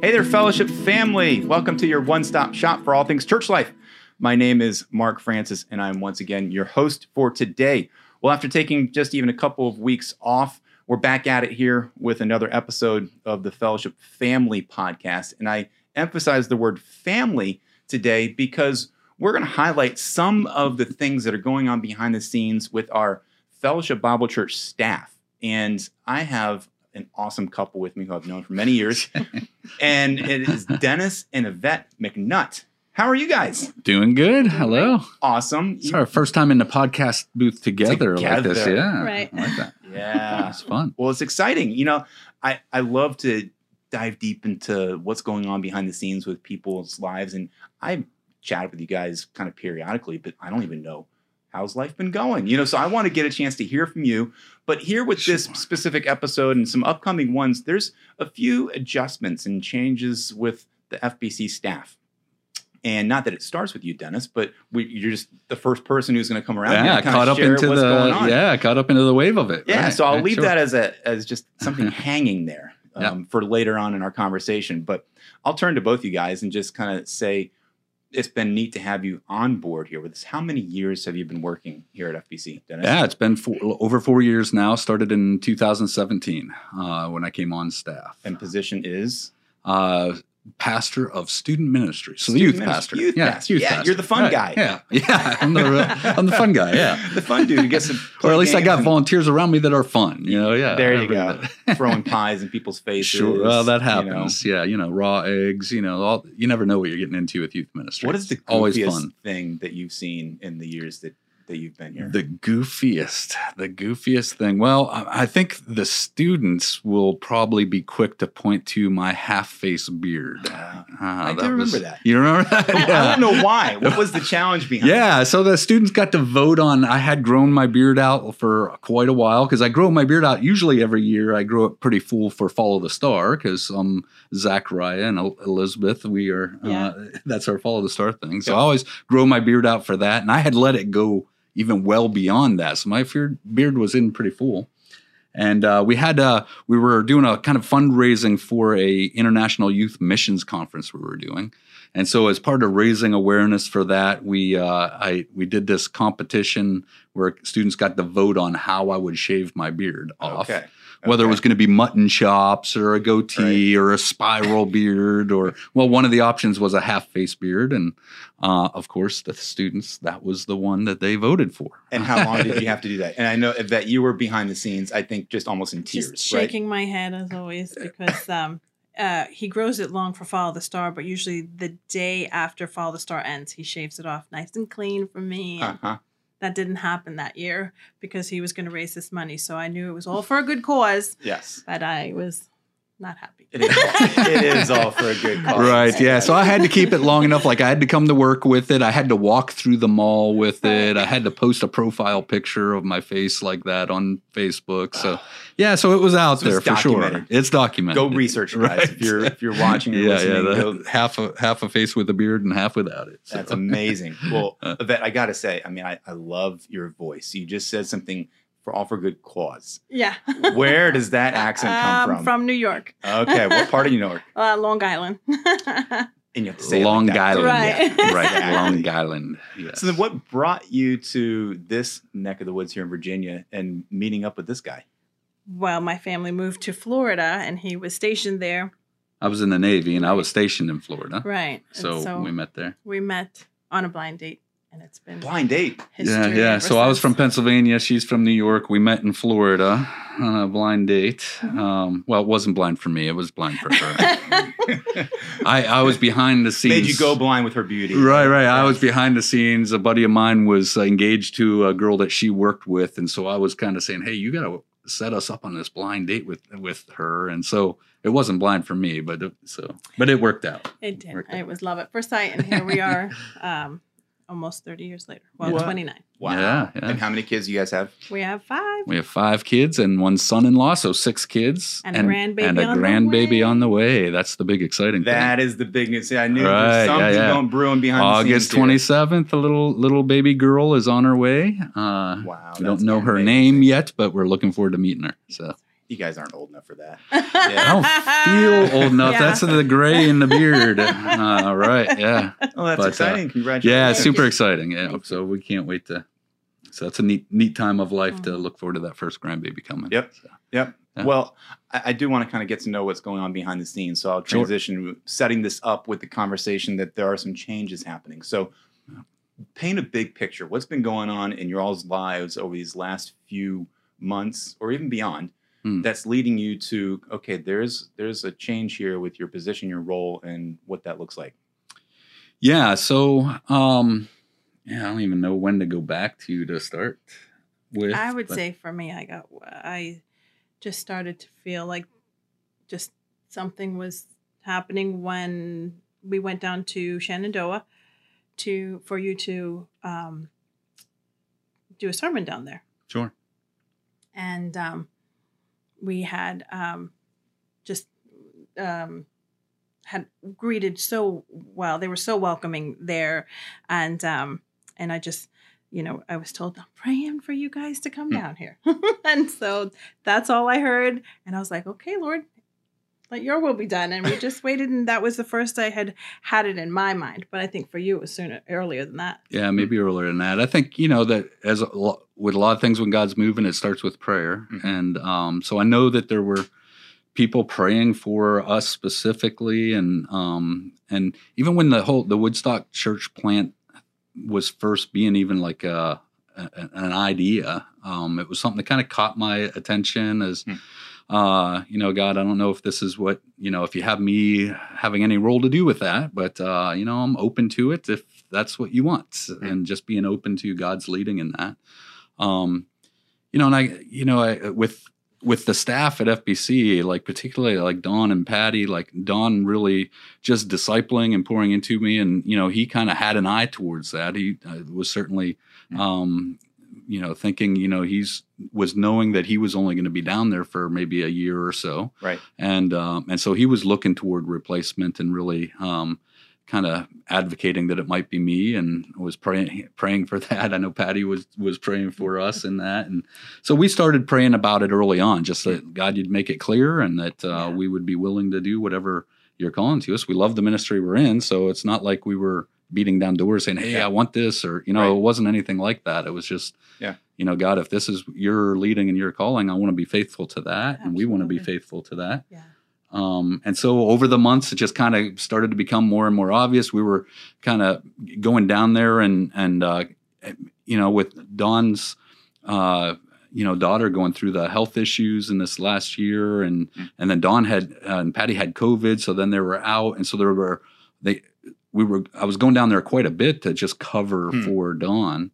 Hey there, fellowship family. Welcome to your one stop shop for all things church life. My name is Mark Francis, and I'm once again your host for today. Well, after taking just even a couple of weeks off, we're back at it here with another episode of the Fellowship Family Podcast. And I emphasize the word family today because we're going to highlight some of the things that are going on behind the scenes with our Fellowship Bible Church staff. And I have an awesome couple with me who I've known for many years. and it is Dennis and Ivette McNutt. How are you guys? Doing good. Hello. Awesome. It's our first time in the podcast booth together, like this. Together. Yeah. Right. I like that. Yeah. It's fun. Well, it's exciting. You know, I, I love to dive deep into what's going on behind the scenes with people's lives. And I chat with you guys kind of periodically, but I don't even know how's life been going. You know, so I want to get a chance to hear from you. But here with this Sure. specific episode and some upcoming ones, there's a few adjustments and changes with the FBC staff. And not that it starts with you, Dennis, but we, you're just the first person who's going to come around Yeah, caught up into the going on. yeah, caught up into the wave of it. Yeah, Right, so I'll right, leave sure. that as a as just something hanging there um, Yeah. for later on in our conversation. But I'll turn to both you guys and just kind of say it's been neat to have you on board here with us. How many years have you been working here at FBC, Dennis? Yeah, it's been four, over four years now. Started in 2017 uh, when I came on staff. And position is Uh, pastor of student ministry, so the youth ministry. pastor. Youth yeah, pastor. Yeah, you're the fun Right, guy. Yeah, yeah, I'm the I'm the fun guy. Yeah, the fun dude who gets to or at least I got volunteers around me that are fun. You know, yeah. There you go, throwing pies in people's faces. Sure, well, that you know. happens. Yeah, you know, raw eggs. You know, all, you never know what you're getting into with youth ministry. What is the always fun? thing that you've seen in the years that that you've been here? The goofiest, the goofiest thing. Well, I I think the students will probably be quick to point to my half-face beard. Uh, Ah, I do was- remember that. You remember that? yeah. I don't know why. What was the challenge behind? it? Yeah, so the students got to vote on. I had grown my beard out for quite a while because I grow my beard out usually every year. I grow it pretty full for Follow the Star because um Zachariah and El- Elizabeth, we are uh, that's our Follow the Star thing. So Yeah. I always grow my beard out for that, and I had let it go even well beyond that. So my beard was in pretty full. And uh, we had uh, we were doing a kind of fundraising for a international youth missions conference we were doing, and so as part of raising awareness for that, we uh, I we did this competition where students got to vote on how I would shave my beard off. Okay. Whether it was going to be mutton chops or a goatee or a spiral beard or well, one of the options was a half face beard, and uh, of course the students that was the one that they voted for. And how long did you have to do that? And I know that you were behind the scenes. I think just almost in tears, Just right? shaking my head as always because um, uh, he grows it long for Follow the Star, but usually the day after Follow the Star ends, he shaves it off nice and clean for me. Uh-huh. That didn't happen that year because he was going to raise this money. So I knew it was all for a good cause, Yes, but I was not happy. it is. it is all for a good cause. Right. Yeah. So I had to keep it long enough. Like I had to come to work with it. I had to walk through the mall with it. I had to post a profile picture of my face like that on Facebook. So yeah. So it was out So it's there for sure. It's documented. Go research it, guys. If you're if you're watching or yeah, listening, yeah. go, half a half a face with a beard and half without it. So. That's amazing. Well, Uh. Ivette, I got to say, I mean, I, I love your voice. You just said something for all for good cause. Yeah. Where does that accent come Um, from? From New York, Okay, what part of New York? uh, Long Island. And you have to say it Long like that. Island. Right. Yeah, right. exactly. Long Island. Yes. So then, what brought you to this neck of the woods here in Virginia and meeting up with this guy? well, my family moved to Florida and he was stationed there. I was in the Navy and I was stationed in Florida. Right. And So, we met there. we met on a blind date and it's been Blind date. yeah, yeah. ever So I was from Pennsylvania. She's from New York. We met in Florida on a blind date. Mm-hmm. Um, well, it wasn't blind for me. It was blind for her. I, I was behind the scenes. Made you go blind with her beauty. Right, right. I was behind the scenes. A buddy of mine was uh, engaged to a girl that she worked with, and so I was kind of saying, "Hey, you got to set us up on this blind date with with her." And so it wasn't blind for me, but it, so but it worked out. It did. Worked It out. was love at first sight, and here we are, um, almost thirty years later. Well, What? twenty nine. Wow. Yeah, yeah. And how many kids do you guys have? We have five. We have five kids and one son-in-law, so six kids, And a grandbaby and a on the grandbaby way. on the way. That's the big exciting thing. That is the big news. See, I knew Right, there was yeah, something yeah. going brewing behind thing. the August scenes. here. twenty seventh, a little little baby girl is on her way. Uh, Wow. we don't know her amazing. name yet, but we're looking forward to meeting her. So You guys aren't old enough for that. Yeah. I don't feel old enough. Yeah. That's the gray in the beard. Uh, all right. Yeah. Oh, that's But, uh, exciting! Congratulations. Yeah. Thank Super exciting. Yeah. So we can't wait to. So that's a neat, neat time of life to Mhm. look forward to that first grandbaby coming. Yep. So, Yep. Yeah. Well, I, I do want to kind of get to know what's going on behind the scenes. So I'll Sure. transition, setting this up with the conversation that there are some changes happening. So paint a big picture. What's been going on in your all's lives over these last few months or even beyond Hmm. that's leading you to, okay, there's there's a change here with your position, your role, and what that looks like. yeah. So, um, yeah, I don't even know when to go back to to start with. I would but- say for me, I got I just started to feel like just something was happening when we went down to Shenandoah to for you to um, do a sermon down there, Sure. and um, we had um, just um, had greeted so well. They were so welcoming there, and um, and I just you know I was told I'm praying for you guys to come Hmm. down here, and so that's all I heard, and I was like, okay, Lord. Let your will be done, and we just waited, and that was the first I had had it in my mind. But I think for you, it was sooner earlier than that. Yeah, maybe earlier than that. I think you know that as a lo- with a lot of things when God's moving, it starts with prayer, Mhm. and um, so I know that there were people praying for us specifically, and um, and even when the whole the Woodstock church plant was first being even like a, a an idea, um, it was something that kind of caught my attention as. Hmm. Uh, you know, God, I don't know if this is what, you know, if you have me having any role to do with that, but, uh, you know, I'm open to it if that's what you want and just being open to God's leading in that. Um, you know, and I, you know, I, with, with the staff at FBC, like particularly like Don and Patty, like Don really just discipling and pouring into me. And, you know, he kind of had an eye towards that. He uh, was certainly, um, you know, thinking, you know, he's was knowing that he was only going to be down there for maybe a year or so Right. and um, and so he was looking toward replacement and really um, kind of advocating that it might be me and was praying praying for that. I know Patty was was praying for us in that, and so we started praying about it early on, just that God you'd make it clear and that uh, Yeah. we would be willing to do whatever you're calling to us. We love the ministry we're in, so it's not like we were beating down doors saying, "Hey, Yeah. I want this," or you know, Right. it wasn't anything like that. It was just, Yeah. you know, God, if this is your leading and your calling, I want to be faithful to that, and we want to be faithful to that. Yeah. Um, and so over the months, it just kind of started to become more and more obvious. We were kind of going down there and, and, uh, you know, with Don's, uh, you know, daughter going through the health issues in this last year. And, Mm. and then Don had, uh, and Patty had COVID. So then they were out. And so there were, they, we were, I was going down there quite a bit to just cover Hmm. for Don.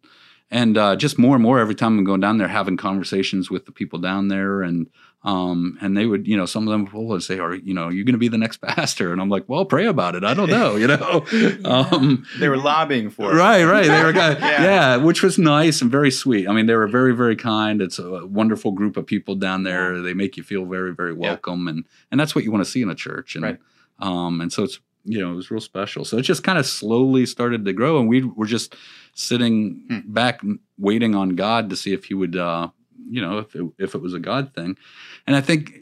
And uh, just more and more every time I'm going down there, having conversations with the people down there, and um, and they would, you know, some of them would say, "Are you know, you're going to be the next pastor?" And I'm like, "Well, pray about it. I don't know, you know." um, They were lobbying for it. right, right. They were, Yeah. yeah. which was nice and very sweet. I mean, they were very, very kind. It's a wonderful group of people down there. They make you feel very, very welcome, and and that's what you want to see in a church. And Right. um, and so it's you know it was real special. So it just kind of slowly started to grow, and we were just sitting Hmm. back waiting on God to see if He would, uh, you know, if it, if it was a God thing. And I think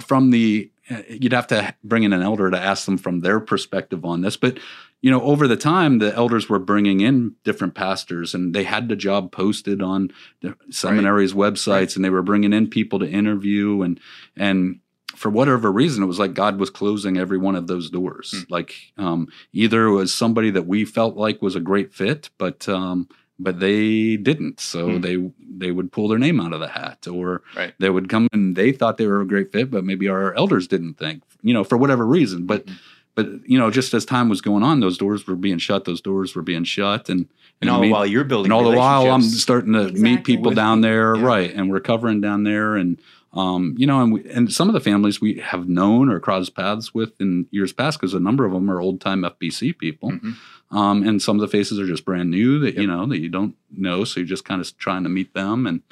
from the uh, you'd have to bring in an elder to ask them from their perspective on this, but you know, over the time, the elders were bringing in different pastors, and they had the job posted on the seminaries' websites, Right. and they were bringing in people to interview, and and for whatever reason, it was like God was closing every one of those doors. Hmm. Like um, either it was somebody that we felt like was a great fit, but um, but they didn't, so Hmm. they they would pull their name out of the hat, or Right. they would come and they thought they were a great fit, but maybe our elders didn't think, you know, for whatever reason. But Mhm. but you know, just as time was going on, those doors were being shut. Those doors were being shut, and And all me- the while you're building and all the while I'm starting to meet people With down there, yeah. right? And we're covering down there, and um, you know, and we, and some of the families we have known or crossed paths with in years past because a number of them are old time FBC people, Mhm. um, and some of the faces are just brand new that you know that you don't know, so you're just kind of trying to meet them, and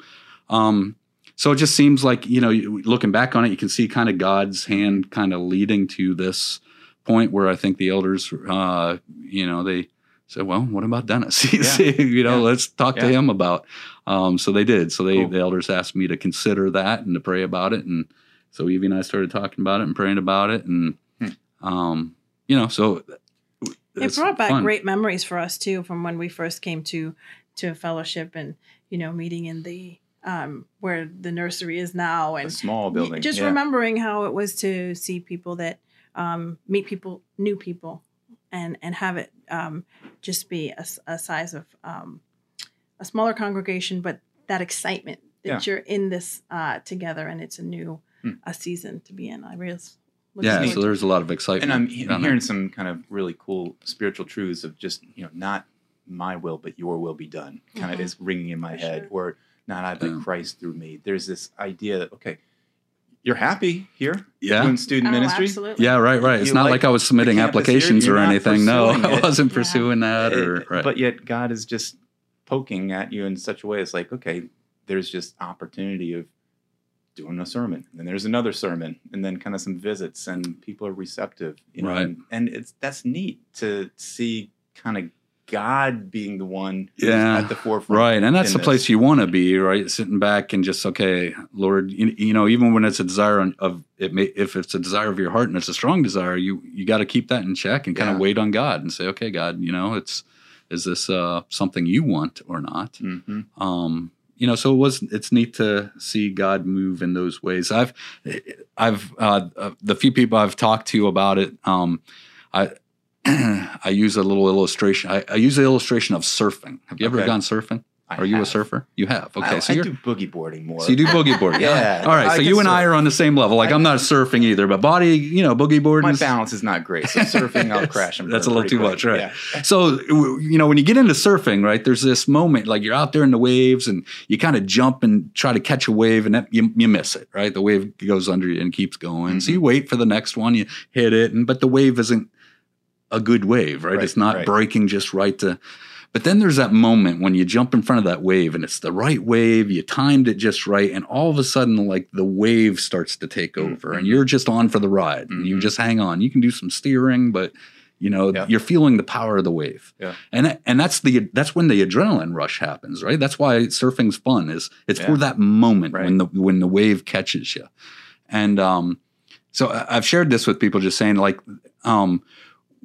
um, so it just seems like you know, looking back on it, you can see kind of God's hand kind of leading to this point where I think the elders, uh, you know, they said, well, what about Dennis? Yeah. you know, Yeah. let's talk to him about. Um, so they did. So they Cool. the elders asked me to consider that and to pray about it, and so Evie and I started talking about it and praying about it, and Hmm. um, you know, so it brought back fun. great memories for us too from when we first came to to a fellowship and you know meeting in the um where the nursery is now A and small building. just yeah. remembering how it was to see people that um meet people new people and and have it um just be a size of um a smaller congregation but that excitement that Yeah. you're in this uh together and it's a new Hmm. a season to be in i really yeah. So there's a lot of excitement. and I'm he- around hearing that. some kind of really cool spiritual truths of just you know not my will but your will be done kind of Mhm. is ringing in my For head sure. or not I but Yeah. Christ through me. There's this idea that okay, you're happy here Yeah. doing student Oh, ministry. absolutely. Yeah, right, right. It's You not like like, I was submitting the campus here, applications or anything. No, pursuing I wasn't Yeah. pursuing that. Or right. But yet God is just poking at you in such a way. It's like okay, there's just opportunity of doing a sermon, and then there's another sermon, and then kind of some visits, and people are receptive. You know, Right. and, and it's that's neat to see kind of God being the one Yeah, at the forefront. Right, and that's the this. place you want to be, right? Sitting back and just okay, Lord, you, you know, even when it's a desire of it, may, if it's a desire of your heart and it's a strong desire, you you got to keep that in check and kind Yeah. of wait on God and say, okay, God, you know, it's is this uh, something you want or not? Mhm. um you know so it was it's neat to see god move in those ways i've i've uh, uh the few people i've talked to about it um i i use a little illustration I, I use the illustration of surfing have you ever gone surfing I are you a surfer you have okay I, so you're do boogie boarding more. so you do boogie boarding Yeah, all right I so you and i are on the same level like I i'm not surfing either but body you know boogie boarding My balance is not great, so surfing I'll crash and That's a little too quick. much, right? Yeah. So you know when you get into surfing, right? There's this moment like you're out there in the waves and you kind of jump and try to catch a wave and that, you, you miss it, right? The wave goes under you and keeps going. So Mhm. you wait for the next one, you hit it, and but the wave isn't a good wave, right? Right, it's not right. breaking just right to. But then there's that moment when you jump in front of that wave and it's the right wave, you timed it just right, and all of a sudden, like the wave starts to take Mm, over, mhm. and you're just on for the ride, and you just hang on. You can do some steering, but you know Yeah. you're feeling the power of the wave Yeah. and and that's the that's when the adrenaline rush happens right that's why surfing's fun is it's Yeah. for that moment Right. when the when the wave catches you and um so i've shared this with people just saying like um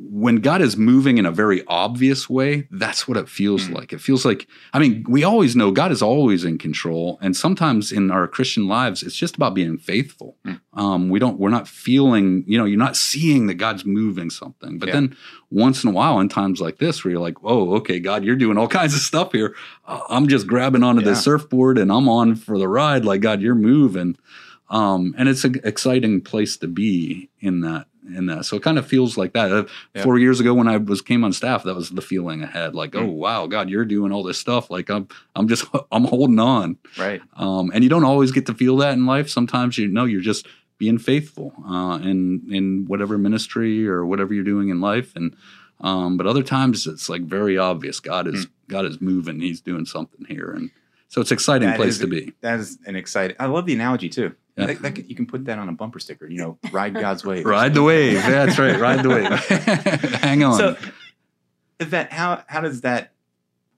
when God is moving in a very obvious way, that's what it feels Mm. like. It feels like, I mean, we always know God is always in control. And sometimes in our Christian lives, it's just about being faithful. Mm. Um, we don't, we're not feeling, you know, you're not seeing that God's moving something. But Yeah. then once in a while, in times like this, where you're like, oh, okay, God, you're doing all kinds of stuff here. I'm just grabbing onto Yeah. this surfboard and I'm on for the ride. Like, God, you're moving. Um, and it's an exciting place to be in that in that. So it kind of feels like that. Uh, Yeah. Four years ago when I was came on staff, that was the feeling I had. Like, oh Mm. wow, God, you're doing all this stuff. Like I'm I'm just I'm holding on. Right. Um, and you don't always get to feel that in life. Sometimes you know you're just being faithful uh, in in whatever ministry or whatever you're doing in life. And um, but other times it's like very obvious. God is God is moving. He's doing something here, and so it's an exciting That place is- to be. That is an exciting. I love the analogy too. Yeah. That- that could- you can put that on a bumper sticker. You know, ride God's wave. Ride the wave. Yeah, that's right. Ride the wave. Hang on. So, Ivette, how how does that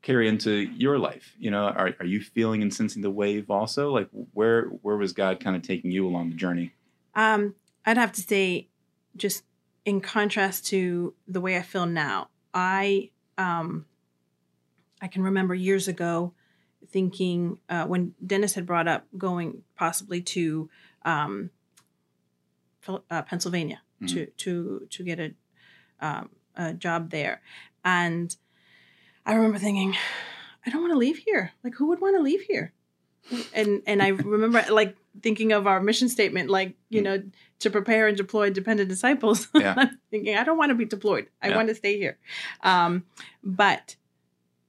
carry into your life? You know, are are you feeling and sensing the wave also? Like, where where was God kind of taking you along the journey? Um, I'd have to say, just in contrast to the way I feel now, I um, I can remember years ago thinking uh, when Dennis had brought up going possibly to um, uh, Pennsylvania to to to get a um, a job there, and I remember thinking, I don't want to leave here. Like, who would want to leave here? And and I remember like thinking of our mission statement, like you Mm. know, to prepare and deploy dependent disciples. Yeah. I'm thinking, I don't want to be deployed. I Yeah. want to stay here. Um, but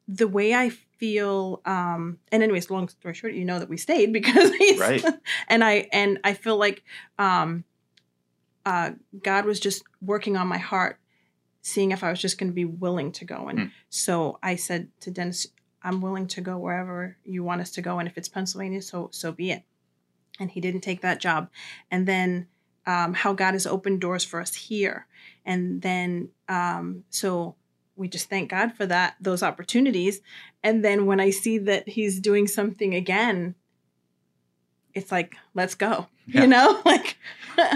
the way I feel, um, and anyways, long story short, you know that we stayed because he's, Right. and I and I feel like um, uh, God was just working on my heart, seeing if I was just going to be willing to go. And Mm. so I said to Dennis, "I'm willing to go wherever you want us to go, and if it's Pennsylvania, so so be it." And he didn't take that job, and then um, how God has opened doors for us here, and then um, so we just thank God for that those opportunities. And then when I see that he's doing something again, it's like, let's go. Yeah. You know, like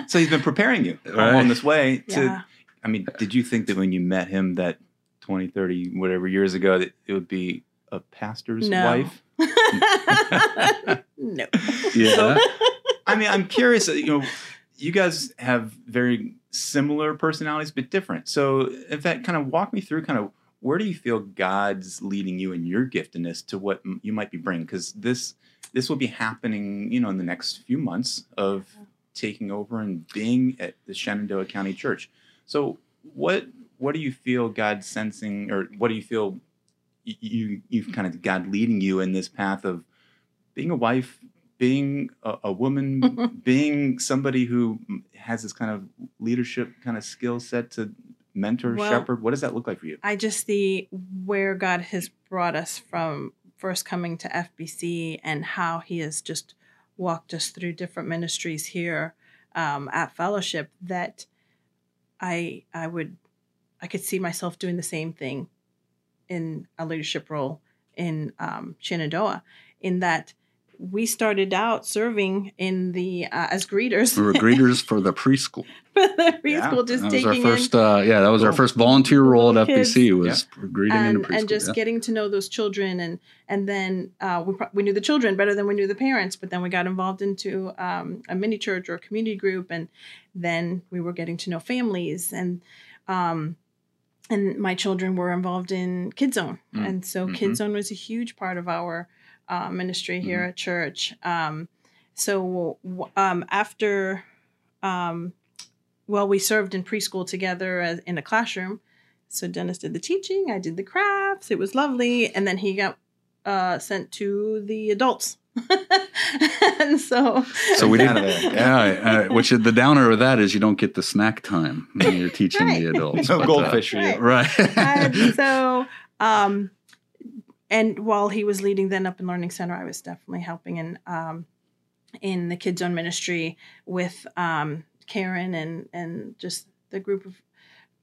So he's been preparing you Right. along this way to yeah. I mean, did you think that when you met him that 20, 30, whatever years ago that it would be a pastor's No. wife? no. Yeah. I mean, I'm curious. uh, You know, you guys have very similar personalities, but different. So, in fact, kind of walk me through kind of where do you feel God's leading you in your giftedness to what m- you might be bringing? Because this this will be happening, you know, in the next few months of taking over and being at the Shenandoah County Church. So, what what do you feel God sensing, or what do you feel you you've kind of God leading you in this path of being a wife, being a, a woman, being somebody who has this kind of leadership kind of skill set to mentor, Well- shepherd? What does that look like for you? I just see where God has brought us from first coming to FBC and how He has just walked us through different ministries here um, at Fellowship. That I I would I could see myself doing the same thing in a leadership role in um, Shenandoah. In that we started out serving in the uh, as greeters We were greeters for the preschool. for the Yeah, preschool, just That was taking our in first. Uh, yeah, that was our first volunteer role at Kids. FBC. Was greeting in and, the preschool. and just yeah. getting to know those children and and then uh, we, pro- we knew the children better than we knew the parents but then we got involved into um, a mini church or a community group and then we were getting to know families and um, and my children were involved in Kid Zone Mm. and so Mhm. Kid Zone was a huge part of our uh, ministry here Mm-hmm. at church um, so um, after um, well we served in preschool together as, in a classroom so Dennis did the teaching, I did the crafts. It was lovely, and then he got uh, sent to the adults. and so, So we did. of there. Yeah, uh, which is the downer of that is you don't get the snack time when you're teaching the adults. No but, uh, goldfish for. Right. right. and so, um, and while he was leading then up in Learning Center, I was definitely helping in um, in the Kids Zone ministry with um, Karen and and just the group of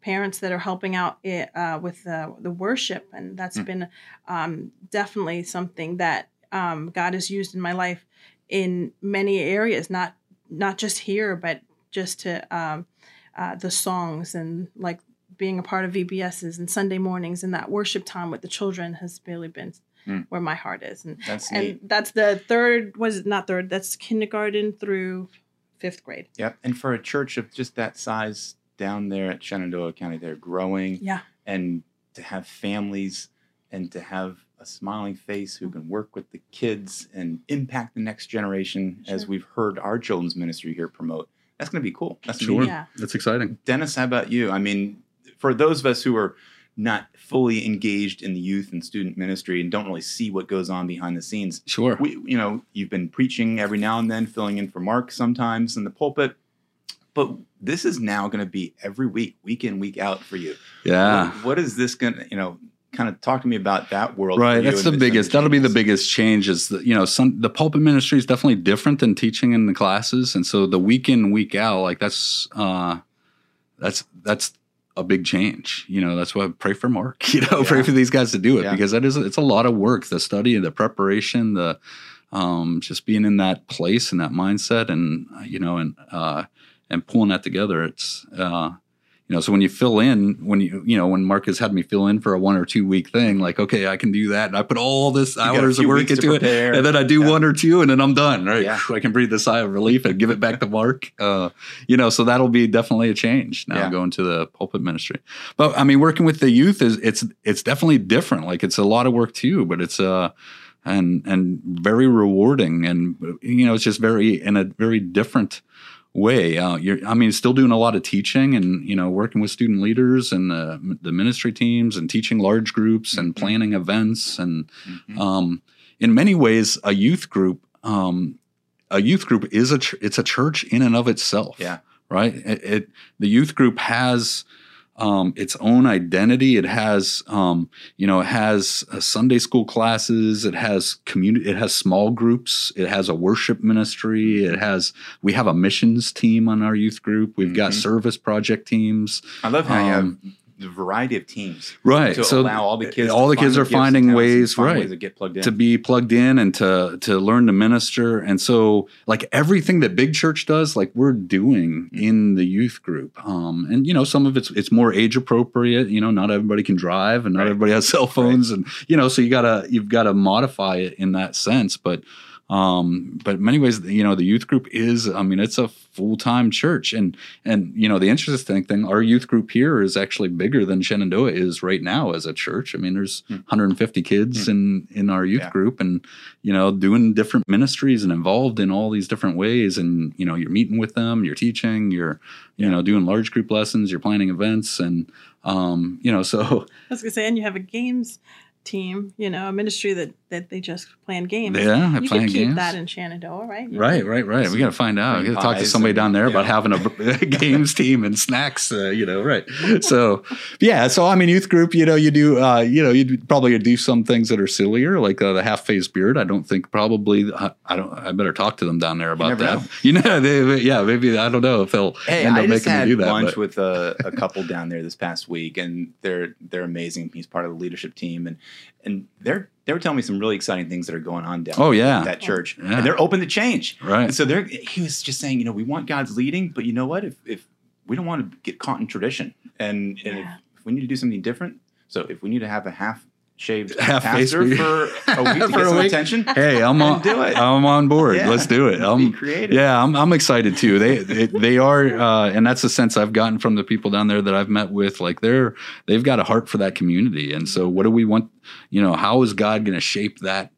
parents that are helping out i- uh, with uh, the worship, and that's Mm. been um, definitely something that um, God has used in my life in many areas, not not just here, but just to um, uh, the songs and like being a part of VBSs and Sunday mornings and that worship time with the children has really been Mm. where my heart is, and That's and neat. that's the third was it not third? That's kindergarten through fifth grade. Yep. And for a church of just that size down there at Shenandoah County, they're growing Yeah, and to have families and to have a smiling face who can work with the kids and impact the next generation, as we've heard our children's ministry here promote. That's going to be cool. That's Sure. neat. yeah. That's exciting. Dennis, how about you? I mean, for those of us who are not fully engaged in the youth and student ministry and don't really see what goes on behind the scenes, Sure. we, you know, you've been preaching every now and then, filling in for Mark sometimes in the pulpit, but this is now going to be every week, week in, week out for you. yeah. What- what is this going to, you know, kind of talk to me about that world? Right, that's the biggest. That'll be the biggest change. Is that you know some the pulpit ministry is definitely different than teaching in the classes, and so the week in week out, like that's uh, that's that's a big change. You know, that's why I pray for Mark. You know, pray for these guys to do it Yeah. because that is it's a lot of work. The study, the preparation, the um, just being in that place and that mindset, and uh, you know, and uh, and pulling that together. It's uh, you know, so when you fill in, when you you know, when Marcus had me fill in for a one or two week thing, like okay, I can do that, and I put all this a hours of work into it, and then I do Yeah. one or two, and then I'm done. Right, Yeah. I can breathe a sigh of relief and give it back to Mark. Uh, you know, so that'll be definitely a change now Yeah. going to the pulpit ministry. But I mean, working with the youth is it's it's definitely different. Like it's a lot of work too, but it's uh and and very rewarding, and you know, it's just very in a very different way. Uh, you're, I mean, still doing a lot of teaching and you know working with student leaders and uh, the ministry teams and teaching large groups and Mhm. planning events and Mhm. um, in many ways a youth group um, a youth group is a ch- it's a church in and of itself Yeah. right it, it the youth group has um, its own identity. It has um, you know it has uh, sunday school classes. It has community it has small groups. It has a worship ministry. It has we have a missions team on our youth group. We've got Mhm. service project teams. I love how you have um, the variety of teams right. to so allow all the kids. all the kids are finding ways, right, ways to get plugged in. to be plugged in and to to learn to minister and so like everything that big church does like we're doing Mm. in the youth group um and you know some of it's it's more age appropriate you know not everybody can drive and not Right. everybody has cell phones and you know so you gotta you've got to modify it in that sense but um but in many ways you know the youth group is i mean it's a full-time church and and you know the interesting thing our youth group here is actually bigger than shenandoah is right now as a church i mean there's Hmm. 150 kids in in our youth Yeah. group and you know doing different ministries and involved in all these different ways and you know you're meeting with them you're teaching you're you Yeah. know doing large group lessons you're planning events and um you know so I was gonna say, and you have a games team, you know, a ministry that that they just plan games. yeah you playing could keep games that in Shenandoah, right? You Right, right, right. We got to find out. We got to talk to somebody and- down there about having a games team and snacks. Uh, you know, right? So, yeah. So, I mean, youth group. You know, you do. Uh, you know, you probably do some things that are sillier, like uh, the half face beard. I don't think probably. I, I don't. I better talk to them down there about never that. know. You know, they, yeah, maybe I don't know if they'll Hey, end I up just making me do that. lunch but- with a, a couple down there this past week, and they're they're amazing. He's part of the leadership team, and and they're they were telling me some really exciting things that are going on down Oh, yeah. at that church, Yeah. and they're open to change. right. And so they're he was just saying, you know, we want God's leading, but you know what? If if we don't want to get caught in tradition, and and Yeah. if, if we need to do something different, so if we need to have a half shaved Half face pastor for a week to For get some week. attention, Hey, I'm on. do it. I'm on board. Yeah. Let's do it. be I'm, creative. Yeah, I'm, I'm excited too. They they, they are, uh, and that's the sense I've gotten from the people down there that I've met with. Like they're they've got a heart for that community, and so what do we want? You know, how is God going to shape that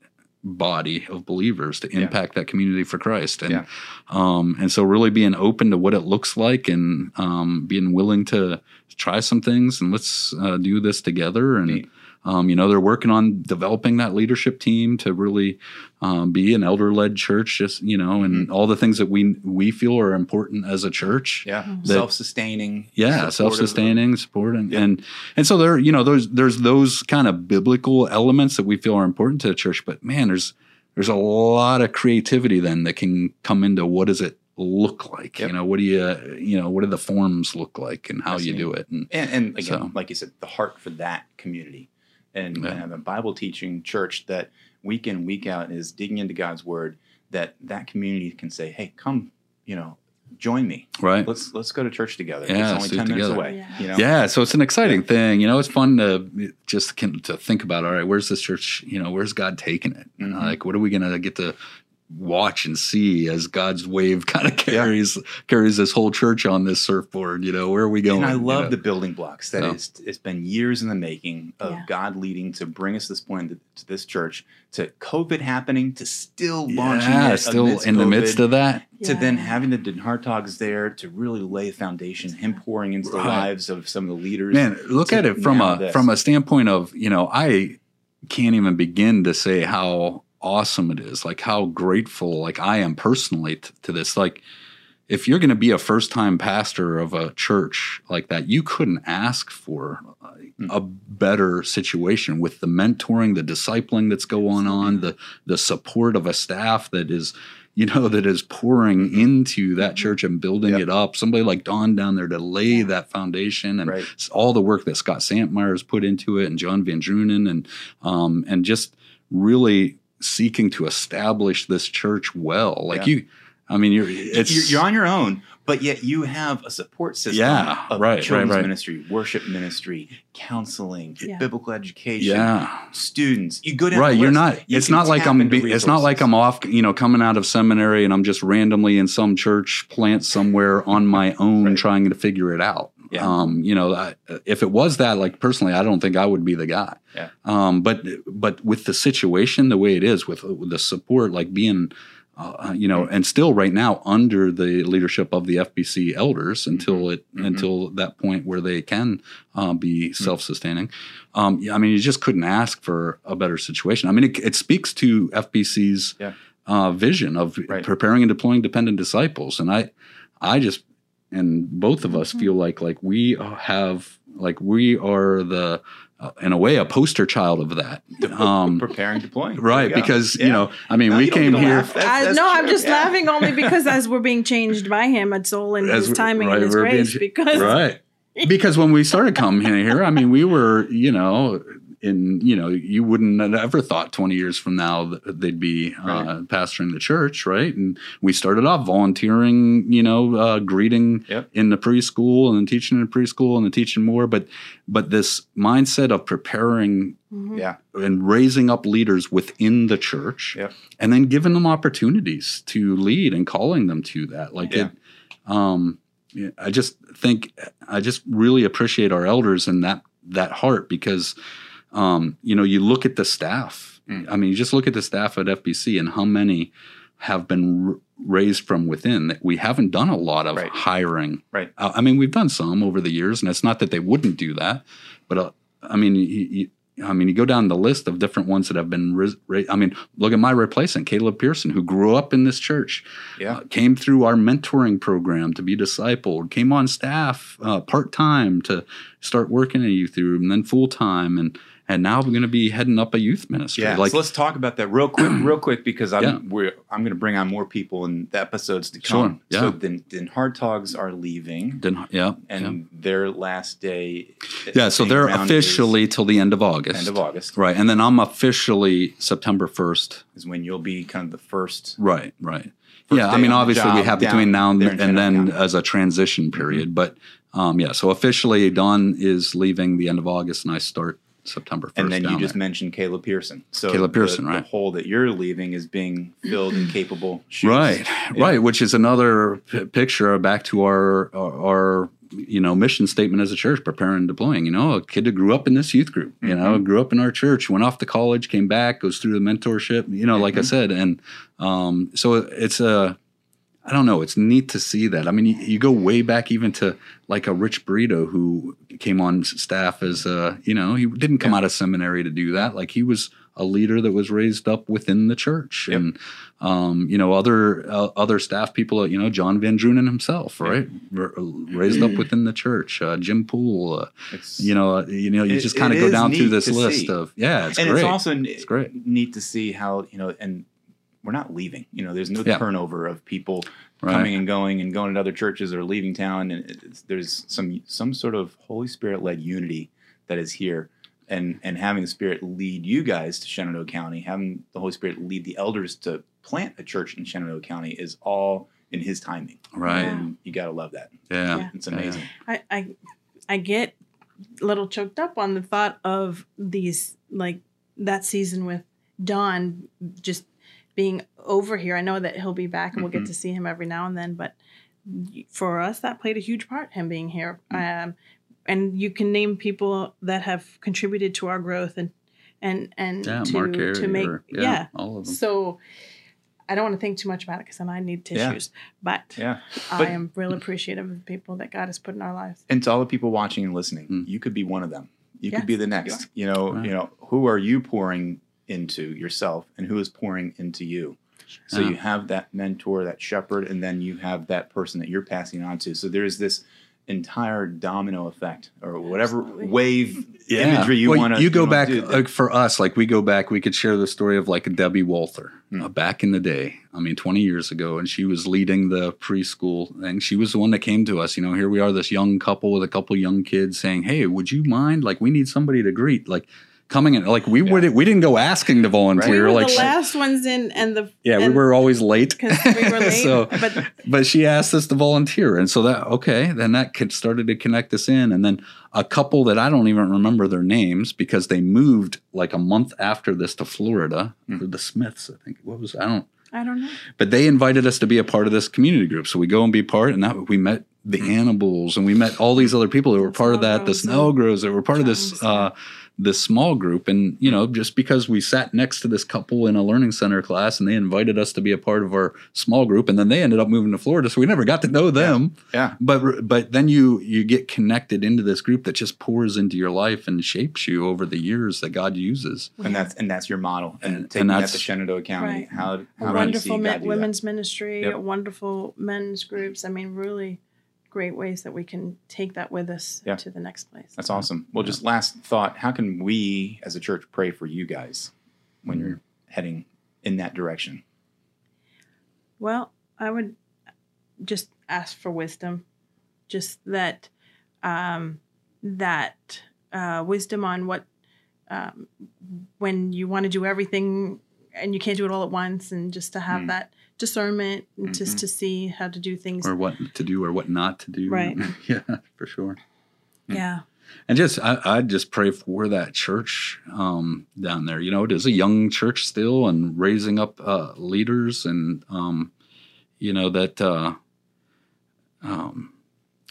body of believers to Yeah. impact that community for Christ? And Yeah. um, and so really being open to what it looks like, and um, being willing to try some things, and let's uh, do this together. And Neat. Um, you know, they're working on developing that leadership team to really um, be an elder-led church. Just you know, and all the things that we we feel are important as a church. yeah, Mhm. That- self-sustaining, Yeah, self-sustaining, supporting, Yeah. and and so there, you know, there's there's those kind of biblical elements that we feel are important to the church. But man, there's there's a lot of creativity then that can come into what does it look like? Yep. You know, what do you you know, what do the forms look like, and how you do it? And and, and again, So- like you said, the heart for that community, and, Yeah. have a Bible teaching church that week in week out is digging into God's word. That that community can say, "Hey, come, you know, join me. right. Let's let's go to church together. Yeah, it's only do it ten minutes away. Yeah. You know, Yeah, so it's an exciting Yeah. thing. You know, it's fun to just can, to think about. All right, where's this church? You know, where's God taking it? Mhm. Like, what are we gonna get to watch and see as God's wave kind of carries carries this whole church on this surfboard? You know, where are we going? And I you love know? the building blocks that So. is. It's been years in the making of Yeah. God leading to bring us this point to, to this church, to COVID happening, to still launching yeah, it still amidst in the midst of that. to then having the Den Hartogs there to really lay a foundation, him pouring into the lives of some of the leaders. Man, look at it from a this. from a standpoint of you know I can't even begin to say how awesome it is, like how grateful like I am personally t- to this. Like, if you're going to be a first time pastor of a church like that, you couldn't ask for uh, Mm. a better situation with the mentoring, the discipling that's going on, the the support of a staff that is you know that is pouring into that church and building Yep. it up. Somebody like Don down there to lay Yeah. that foundation and Right. all the work that Scott Santmeyer has put into it and John Van Drunen and um, and just really seeking to establish this church well. Like Yeah. you, I mean, you're it's you're, you're on your own, but yet you have a support system Yeah, of right, right, children's right. ministry, worship ministry, counseling, Yeah. biblical education, yeah. students. You go down Right, the you're not. You it's not like I'm. into Be, it's not like. I'm off. You know, coming out of seminary and I'm just randomly in some church plant somewhere on my own Right. trying to figure it out. Yeah. Um, you know, I, if it was that, like personally, I don't think I would be the guy. Yeah. Um, but but with the situation the way it is, with, with the support, like being. Uh, you know, and still right now under the leadership of the FBC elders until it Mhm. until that point where they can uh, be self-sustaining. Um, I mean, you just couldn't ask for a better situation. I mean, it, it speaks to FBC's Yeah. uh, vision of Right. preparing and deploying dependent disciples, and I, I just, and both of us Mhm. feel like like we have like we are the, uh, in a way, a poster child of that. Um, preparing deploying. There right, you because Yeah. you know, I mean, No, we came here. laugh. That's- I, that's no, I'm just Yeah. laughing only because as we're being changed by him, it's all in As his timing right, and his we're being grace. ch- because Right. because when we started coming here, I mean, we were, you know, in you know, you wouldn't have ever thought twenty years from now that they'd be uh, pastoring the church, right? And we started off volunteering, you know, uh, greeting Yep. in the preschool and then teaching in the preschool and then teaching more, but but this mindset of preparing Mhm. Yeah. and raising up leaders within the church Yep. and then giving them opportunities to lead and calling them to that like Yeah. it um i just think i just really appreciate our elders and that that heart because um you know you look at the staff Mm. i mean you just look at the staff at fbc and how many have been r- raised from within that we haven't done a lot of Right. hiring Right. uh, i mean we've done some over the years and it's not that they wouldn't do that but uh, i mean you, you, I mean, you go down the list of different ones that have been. Ris- ra- I mean, look at my replacement, Caleb Pearson, who grew up in this church, Yeah. uh, came through our mentoring program to be discipled, came on staff uh, part time to start working in a youth group, and then full time, and and now we're going to be heading up a youth ministry. Yeah, like so let's talk about that real quick, real quick, because I'm Yeah. we're, I'm going to bring on more people in the episodes to come. Sure, yeah. So then, Den Hartogs are leaving, then, yeah, and their last day. yeah. yeah. So they're officially till the end of August. end of August Right, and then I'm officially September first. is when you'll be kind of the first. Right, right. First yeah, I mean, obviously we have between now and, and then as a transition period, but um, yeah. So officially, Don is leaving the end of August, and I start September first. And then you just there. mentioned Caleb Pearson. So Caleb the- Pearson, the, right. hole that you're leaving is being filled in capable shoes. right, Yeah. right, which is another p- picture back to our, our our you know mission statement as a church, preparing and deploying. You know, a kid that grew up in this youth group, you know, Mhm. grew up in our church, went off to college, came back, goes through the mentorship. You know, like I Mhm. said, and um, so it's a I don't know. It's neat to see that. I mean, you, you go way back even to like a Rich Burrito who came on staff as a, you know, he didn't come Yeah. out of seminary to do that. Like he was a leader that was raised up within the church, Yep. and um, you know, other uh, other staff people. You know, John Van Drunen himself, right, R- raised up within the church. Uh, Jim Poole. Uh, you know, uh, you know, you It- just kind of go down through this list see. of yeah, it's and great. it's also It's great. neat to see how you know, and we're not leaving. You know, there's no Yeah. turnover of people Right. coming and going and going to other churches or leaving town. And it's, there's some some sort of Holy Spirit led unity that is here, and and having the Spirit lead you guys to Shenandoah County, having the Holy Spirit lead the elders to plant a church in Shenandoah County is all in His timing. Right. and you got to love that. Yeah. Yeah. It's Yeah. amazing. I, I I get a little choked up on the thought of these like that season with Don just being over here. I know that he'll be back and we'll get Mhm. to see him every now and then, but for us that played a huge part him being here. Um, and you can name people that have contributed to our growth and and and Yeah, to Mark Carey to make or- yeah. all of them. So I don't want to think too much about it because then I need Yeah. tissues. But Yeah. I am real appreciative of the people that God has put in our lives. and to all the people watching and listening, Mm. you could be one of them. You Yes, could be the next. You, know, Right. you know, who are you pouring into yourself, and who is pouring into you? So Yeah. you have that mentor, that shepherd, and then you have that person that you're passing on to. So there's this entire domino effect, or whatever Absolutely. wave imagery you Well, want to. You go back Do. like for us, like we go back. We could share the story of like Debbie Walther Hmm. uh, back in the day. I mean, twenty years ago, and she was leading the preschool thing. She was the one that came to us. You know, here we are, this young couple with a couple young kids, saying, "Hey, would you mind? Like, we need somebody to greet." Like coming in, like we Yeah. would we didn't go asking to volunteer. we were like the she- last ones in, and the yeah, we were always late because we were late. so, but but she asked us to volunteer, and so that okay, then that could started to connect us in, and then a couple that I don't even remember their names because they moved like a month after this to Florida. Hmm. The Smiths, I think. What was I don't. I don't know. But they invited us to be a part of this community group, so we go and be part, and that we met the Hmm. animals, and we met all these other people that were The part of that, the snow snow grows that were part of this. Uh, this small group and you know just because we sat next to this couple in a learning center class and they invited us to be a part of our small group and then they ended up moving to Florida so we never got to know them yeah, but but then you you get connected into this group that just pours into your life and shapes you over the years that God uses and that's and that's your model, and, And- taking and that that's- to Shenandoah County. Right. How how do see wonderful God men, do that? women's ministry, Yep. wonderful men's groups. I mean, really great ways that we can take that with us Yeah. to the next place. That's awesome. Well, just last thought: How can we, as a church, pray for you guys when you're heading in that direction? Well, I would just ask for wisdom, just that um, that uh, wisdom on what um, when you want to do everything and you can't do it all at once, and just to have Mm. that discernment, and just to see how to do things. or what to do or what not to do. Right. yeah, for sure. yeah, And just I, I just pray for that church um, down there. You know, it is a young church still, and raising up uh, leaders, and um, you know that uh, um,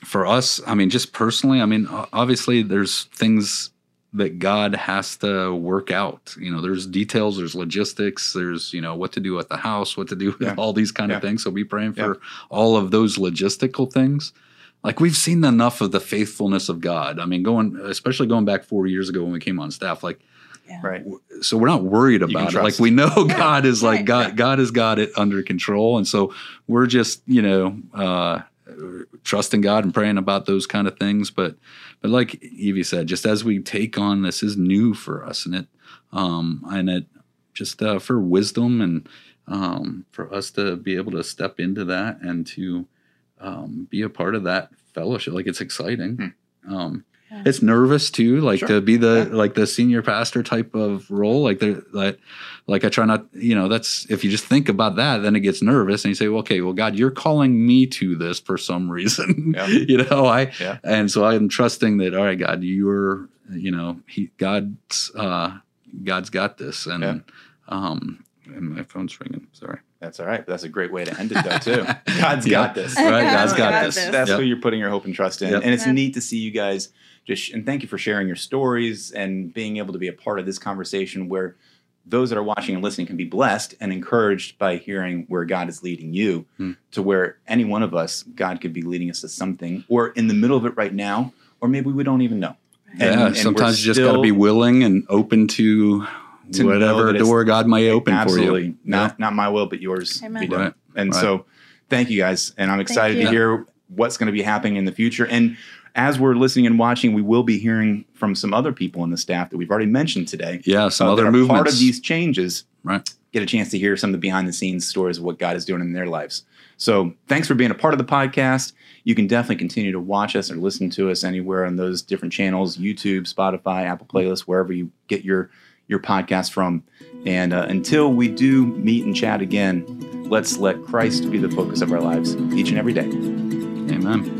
for us, I mean, just personally, I mean, obviously, there's things that God has to work out. You know, there's details, there's logistics, there's you know what to do with the house, what to do with Yeah. all these kind Yeah. of things. So be praying Yeah. for all of those logistical things like we've seen enough of the faithfulness of God. I mean, going especially going back four years ago when we came on staff, like yeah. Right. so we're not worried about it. Like we know Yeah, God is like right, God. yeah. God has got it under control, and so we're just you know uh, trusting God and praying about those kind of things. But but like Evie said, just as we take on this is new for us, and it um, and it just uh, for wisdom and um, for us to be able to step into that and to um, be a part of that fellowship. Like it's exciting. Um, Yeah. it's nervous too, like Sure. to be the Yeah. like the senior pastor type of role. Like the like like I try not, you know, that's if you just think about that, then it gets nervous, and you say, well, okay, well, God, you're calling me to this for some reason, Yeah. you know. I Yeah. and so I'm trusting that. All right, God, you're, you know, he God's uh, God's got this, and um, and my phone's ringing. Sorry. That's all right. That's a great way to end it, though, too. God's Yeah. got this. Right, God's got Got this. this. That's Yep. who you're putting your hope and trust in. Yep. And it's Yeah. neat to see you guys just, and thank you for sharing your stories and being able to be a part of this conversation where those that are watching and listening can be blessed and encouraged by hearing where God is leading you Hmm. to where any one of us, God could be leading us to something or in the middle of it right now, or maybe we don't even know. And- yeah, and we're sometimes you just got to be willing and open to, To know whatever that door God may open Absolutely. for you. Not not my will, but yours Amen. be done. Right. And Right. so thank you guys. And I'm excited to hear what's going to be happening in the future. And as we're listening and watching, we will be hearing from some other people in the staff that we've already mentioned today. Yeah, some uh, other that movements. Part of these changes. Right. Get a chance to hear some of the behind the scenes stories of what God is doing in their lives. So thanks for being a part of the podcast. You can definitely continue to watch us or listen to us anywhere on those different channels YouTube, Spotify, Apple Playlists, wherever you get your, your podcast from. And uh, until we do meet and chat again, let's let Christ be the focus of our lives each and every day. Amen.